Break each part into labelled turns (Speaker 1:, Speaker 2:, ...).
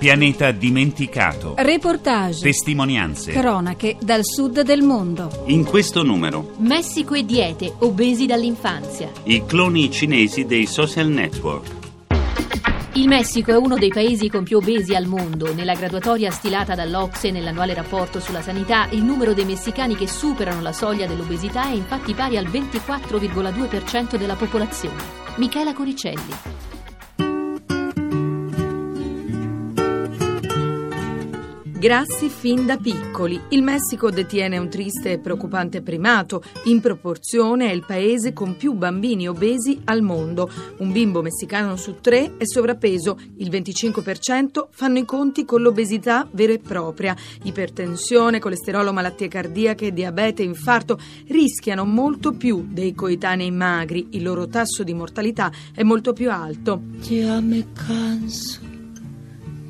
Speaker 1: Pianeta dimenticato.
Speaker 2: Reportage.
Speaker 1: Testimonianze.
Speaker 2: Cronache dal sud del mondo.
Speaker 1: In questo numero.
Speaker 3: Messico e diete, obesi dall'infanzia.
Speaker 1: I cloni cinesi dei social network.
Speaker 3: Il Messico è uno dei paesi con più obesi al mondo. Nella graduatoria stilata dall'Ocse nell'annuale rapporto sulla sanità, il numero dei messicani che superano la soglia dell'obesità è infatti pari al 24,2% della popolazione. Michela Coricelli.
Speaker 4: Grassi fin da piccoli. Il Messico detiene un triste e preoccupante primato. In proporzione è il paese con più bambini obesi al mondo. Un bimbo messicano su tre è sovrappeso. Il 25% fanno i conti con l'obesità vera e propria. Ipertensione, colesterolo, malattie cardiache, diabete, infarto rischiano molto più dei coetanei magri. Il loro tasso di mortalità è molto più alto.
Speaker 5: Ya me canso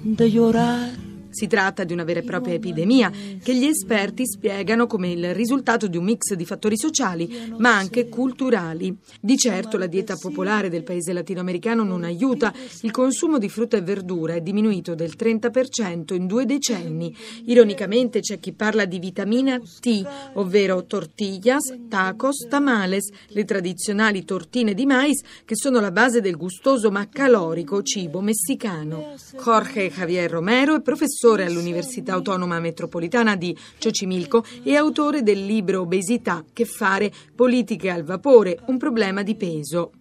Speaker 5: de llorar
Speaker 4: si tratta di una vera e propria epidemia che gli esperti spiegano come il risultato di un mix di fattori sociali ma anche culturali. Di certo la dieta popolare del paese latinoamericano non aiuta. Il consumo di frutta e verdura è diminuito del 30% in due decenni. Ironicamente c'è chi parla di vitamina T, ovvero tortillas, tacos, tamales, le tradizionali tortine di mais che sono la base del gustoso ma calorico cibo messicano. Jorge Javier Romero è professore professore all'Università Autonoma Metropolitana di Ciocimilco e autore del libro Obesità, che fare, politiche al vapore, un problema di peso.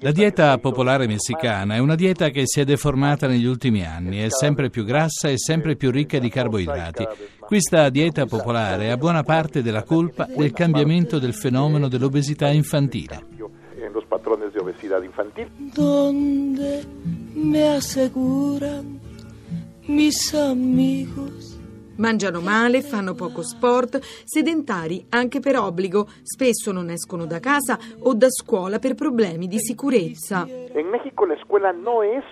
Speaker 6: La dieta popolare messicana è una dieta che si è deformata negli ultimi anni, è sempre più grassa e sempre più ricca di carboidrati. Questa dieta popolare ha buona parte della colpa del cambiamento del fenomeno dell'obesità infantile.
Speaker 5: Donde me aseguran mis amigos.
Speaker 4: Mangiano male, fanno poco sport, sedentari anche per obbligo, spesso non escono da casa o da scuola per problemi di sicurezza.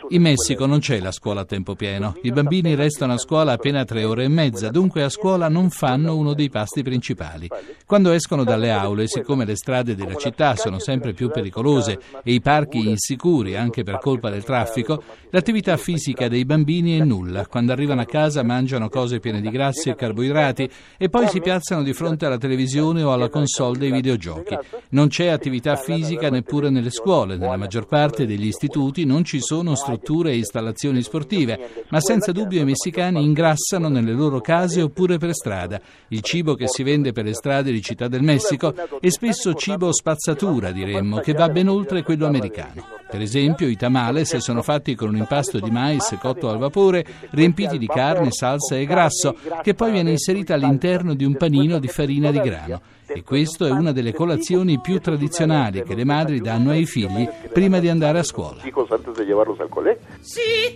Speaker 6: In Messico non c'è la scuola a tempo pieno. I bambini restano a scuola appena tre ore e mezza, dunque a scuola non fanno uno dei pasti principali. Quando escono dalle aule, siccome le strade della città sono sempre più pericolose e i parchi insicuri anche per colpa del traffico, l'attività fisica dei bambini è nulla. Quando arrivano a casa mangiano cose piene di grassi e carboidrati e poi si piazzano di fronte alla televisione o alla console dei videogiochi. Non c'è attività fisica neppure nelle scuole, nella maggior parte degli istituti non ci sono strutture e installazioni sportive, ma senza dubbio i messicani ingrassano nelle loro case oppure per strada. Il cibo che si vende per le strade di Città del Messico è spesso cibo spazzatura, diremmo, che va ben oltre quello americano. Per esempio, i tamales sono fatti con un impasto di mais cotto al vapore, riempiti di carne, salsa e grasso, che poi viene inserita all'interno di un panino di farina di grano. E questa è una delle colazioni più tradizionali che le madri danno ai figli prima di andare a scuola. Si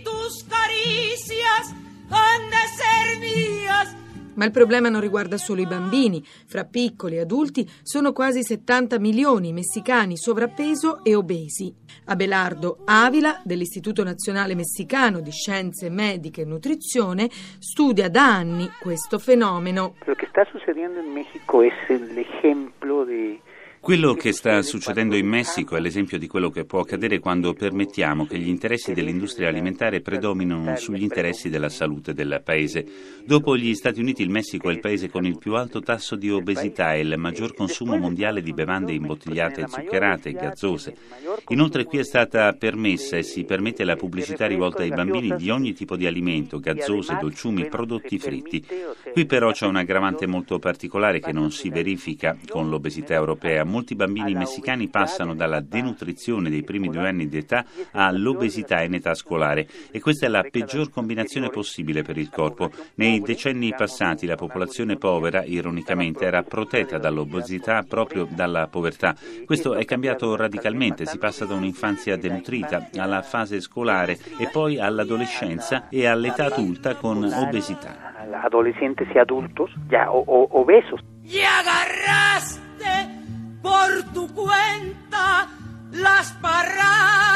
Speaker 6: tus caricias han de
Speaker 4: ser mías ma il problema non riguarda solo i bambini. Fra piccoli e adulti sono quasi 70 milioni messicani sovrappeso e obesi. Abelardo Avila, dell'Istituto Nazionale Messicano di Scienze Mediche e Nutrizione, studia da anni questo fenomeno.
Speaker 7: Lo che sta succedendo in Messico è l'esempio di
Speaker 1: quello che sta succedendo in Messico è l'esempio di quello che può accadere quando permettiamo che gli interessi dell'industria alimentare predominino sugli interessi della salute del paese. Dopo gli Stati Uniti il Messico è il paese con il più alto tasso di obesità e il maggior consumo mondiale di bevande imbottigliate zuccherate e gazzose. Inoltre qui è stata permessa e si permette la pubblicità rivolta ai bambini di ogni tipo di alimento, gazzose, dolciumi, prodotti fritti. Qui però c'è un aggravante molto particolare che non si verifica con l'obesità europea molti bambini messicani passano dalla denutrizione dei primi due anni di età all'obesità in età scolare e questa è la peggior combinazione possibile per il corpo. Nei decenni passati la popolazione povera, ironicamente, era protetta dall'obesità proprio dalla povertà. Questo è cambiato radicalmente, si passa da un'infanzia denutrita alla fase scolare e poi all'adolescenza e all'età adulta con obesità.
Speaker 7: Adolescentes y adultos ya obesos.
Speaker 5: Y agarraste por tu cuenta las parrandas.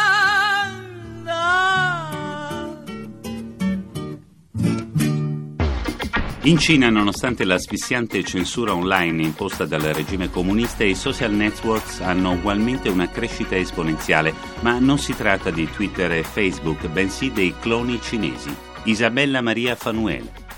Speaker 1: In Cina, nonostante l'asfissiante censura online imposta dal regime comunista, i social networks hanno ugualmente una crescita esponenziale, ma non si tratta di Twitter e Facebook, bensì dei cloni cinesi. Isabella Maria Fanuele.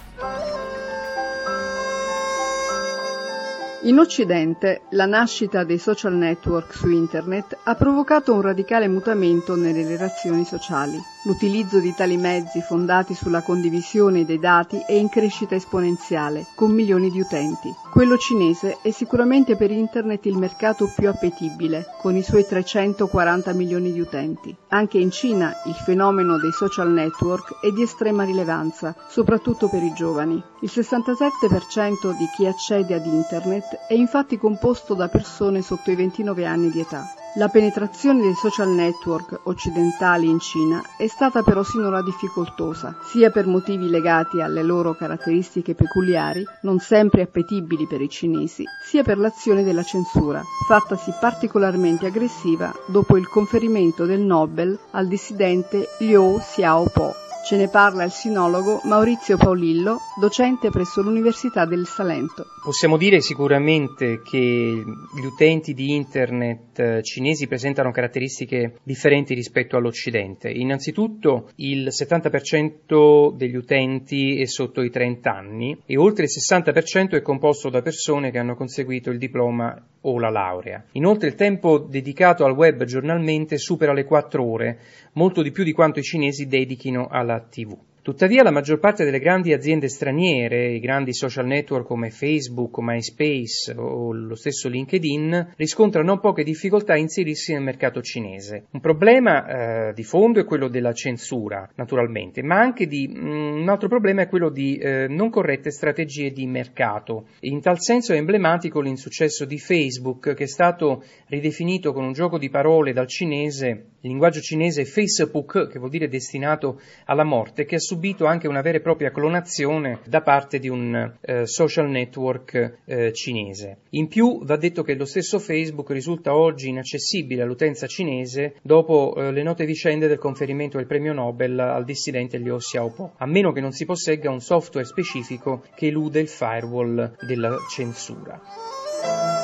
Speaker 8: In Occidente la nascita dei social network su Internet ha provocato un radicale mutamento nelle relazioni sociali. L'utilizzo di tali mezzi fondati sulla condivisione dei dati è in crescita esponenziale, con milioni di utenti. Quello cinese è sicuramente per Internet il mercato più appetibile, con i suoi 340 milioni di utenti. Anche in Cina il fenomeno dei social network è di estrema rilevanza, soprattutto per i giovani. Il 67% di chi accede ad Internet è infatti composto da persone sotto i 29 anni di età. La penetrazione dei social network occidentali in Cina è stata però sinora difficoltosa, sia per motivi legati alle loro caratteristiche peculiari, non sempre appetibili per i cinesi, sia per l'azione della censura, fattasi particolarmente aggressiva dopo il conferimento del Nobel al dissidente Liu Xiaopo Ce ne parla il sinologo Maurizio Paolillo, docente presso l'Università del Salento.
Speaker 9: Possiamo dire sicuramente che gli utenti di Internet eh, cinesi presentano caratteristiche differenti rispetto all'Occidente. Innanzitutto il 70% degli utenti è sotto i 30 anni e oltre il 60% è composto da persone che hanno conseguito il diploma o la laurea. Inoltre il tempo dedicato al web giornalmente supera le 4 ore, molto di più di quanto i cinesi dedichino alla TV. Tuttavia la maggior parte delle grandi aziende straniere, i grandi social network come Facebook, MySpace o lo stesso LinkedIn, riscontrano non poche difficoltà a inserirsi nel mercato cinese. Un problema eh, di fondo è quello della censura, naturalmente, ma anche di, mh, mm, un altro problema è quello di eh, non corrette strategie di mercato. In tal senso è emblematico l'insuccesso di Facebook, che è stato ridefinito con un gioco di parole dal cinese, il linguaggio cinese Facebook, che vuol dire destinato alla morte, che ha subito anche una vera e propria clonazione da parte di un eh, social network eh, cinese. In più va detto che lo stesso Facebook risulta oggi inaccessibile all'utenza cinese dopo eh, le note vicende del conferimento del premio Nobel al dissidente Liu Xiaopo, a meno che non si possegga un software specifico che elude il firewall della censura.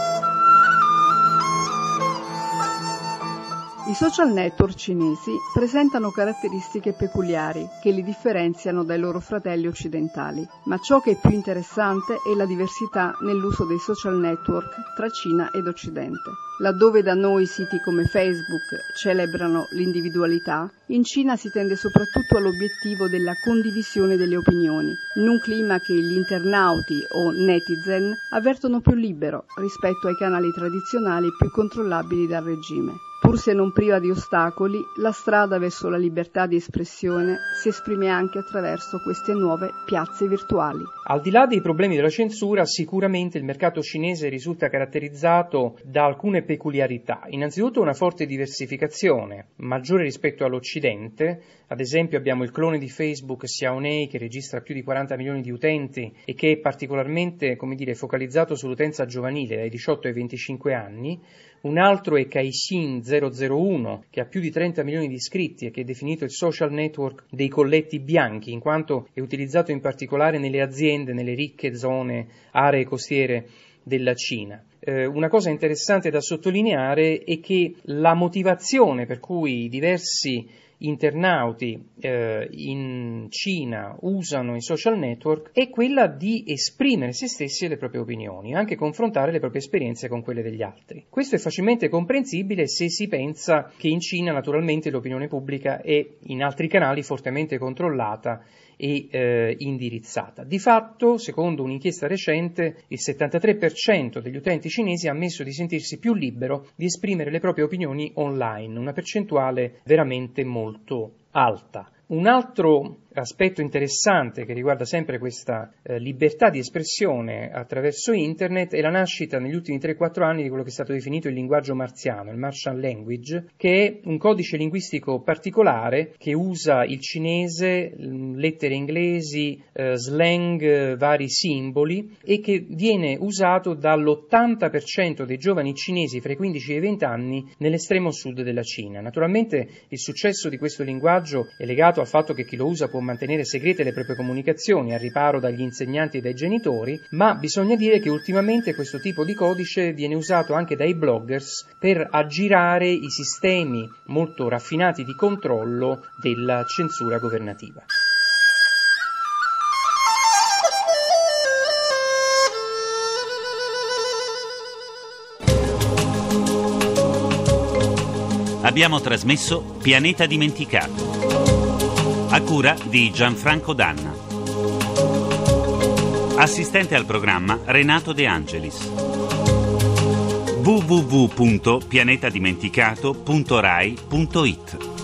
Speaker 8: I social network cinesi presentano caratteristiche peculiari che li differenziano dai loro fratelli occidentali, ma ciò che è più interessante è la diversità nell'uso dei social network tra Cina ed Occidente. Laddove da noi siti come Facebook celebrano l'individualità, in Cina si tende soprattutto all'obiettivo della condivisione delle opinioni, in un clima che gli internauti o netizen avvertono più libero rispetto ai canali tradizionali più controllabili dal regime. Pur se non priva di ostacoli, la strada verso la libertà di espressione si esprime anche attraverso queste nuove piazze virtuali.
Speaker 9: Al di là dei problemi della censura, sicuramente il mercato cinese risulta caratterizzato da alcune peculiarità. Innanzitutto una forte diversificazione, maggiore rispetto all'Occidente. Ad esempio abbiamo il clone di Facebook Xiaonei che registra più di 40 milioni di utenti e che è particolarmente, dire, focalizzato sull'utenza giovanile dai 18 ai 25 anni. Un altro è Kaixin 001 che ha più di 30 milioni di iscritti e che è definito il social network dei colletti bianchi in quanto è utilizzato in particolare nelle aziende, nelle ricche zone, aree costiere della Cina. Eh, una cosa interessante da sottolineare è che la motivazione per cui diversi internauti eh, in Cina usano i social network è quella di esprimere se stessi e le proprie opinioni, anche confrontare le proprie esperienze con quelle degli altri. Questo è facilmente comprensibile se si pensa che in Cina naturalmente l'opinione pubblica è in altri canali fortemente controllata e eh, indirizzata. Di fatto, secondo un'inchiesta recente, il 73% degli utenti cinesi ha ammesso di sentirsi più libero di esprimere le proprie opinioni online, una percentuale veramente molto alta. Un altro aspetto interessante che riguarda sempre questa eh, libertà di espressione attraverso internet è la nascita negli ultimi 3-4 anni di quello che è stato definito il linguaggio marziano, il Martian Language, che è un codice linguistico particolare che usa il cinese, lettere inglesi, eh, slang, vari simboli e che viene usato dall'80% dei giovani cinesi fra i 15 e i 20 anni nell'estremo sud della Cina. Naturalmente il successo di questo linguaggio è legato al fatto che chi lo usa può mantenere segrete le proprie comunicazioni, a riparo dagli insegnanti e dai genitori, ma bisogna dire che ultimamente questo tipo di codice viene usato anche dai bloggers per aggirare i sistemi molto raffinati di controllo della censura governativa.
Speaker 1: Abbiamo trasmesso Pianeta Dimenticato, a cura di Gianfranco Danna. Assistente al programma Renato De Angelis. www.pianetadimenticato.rai.it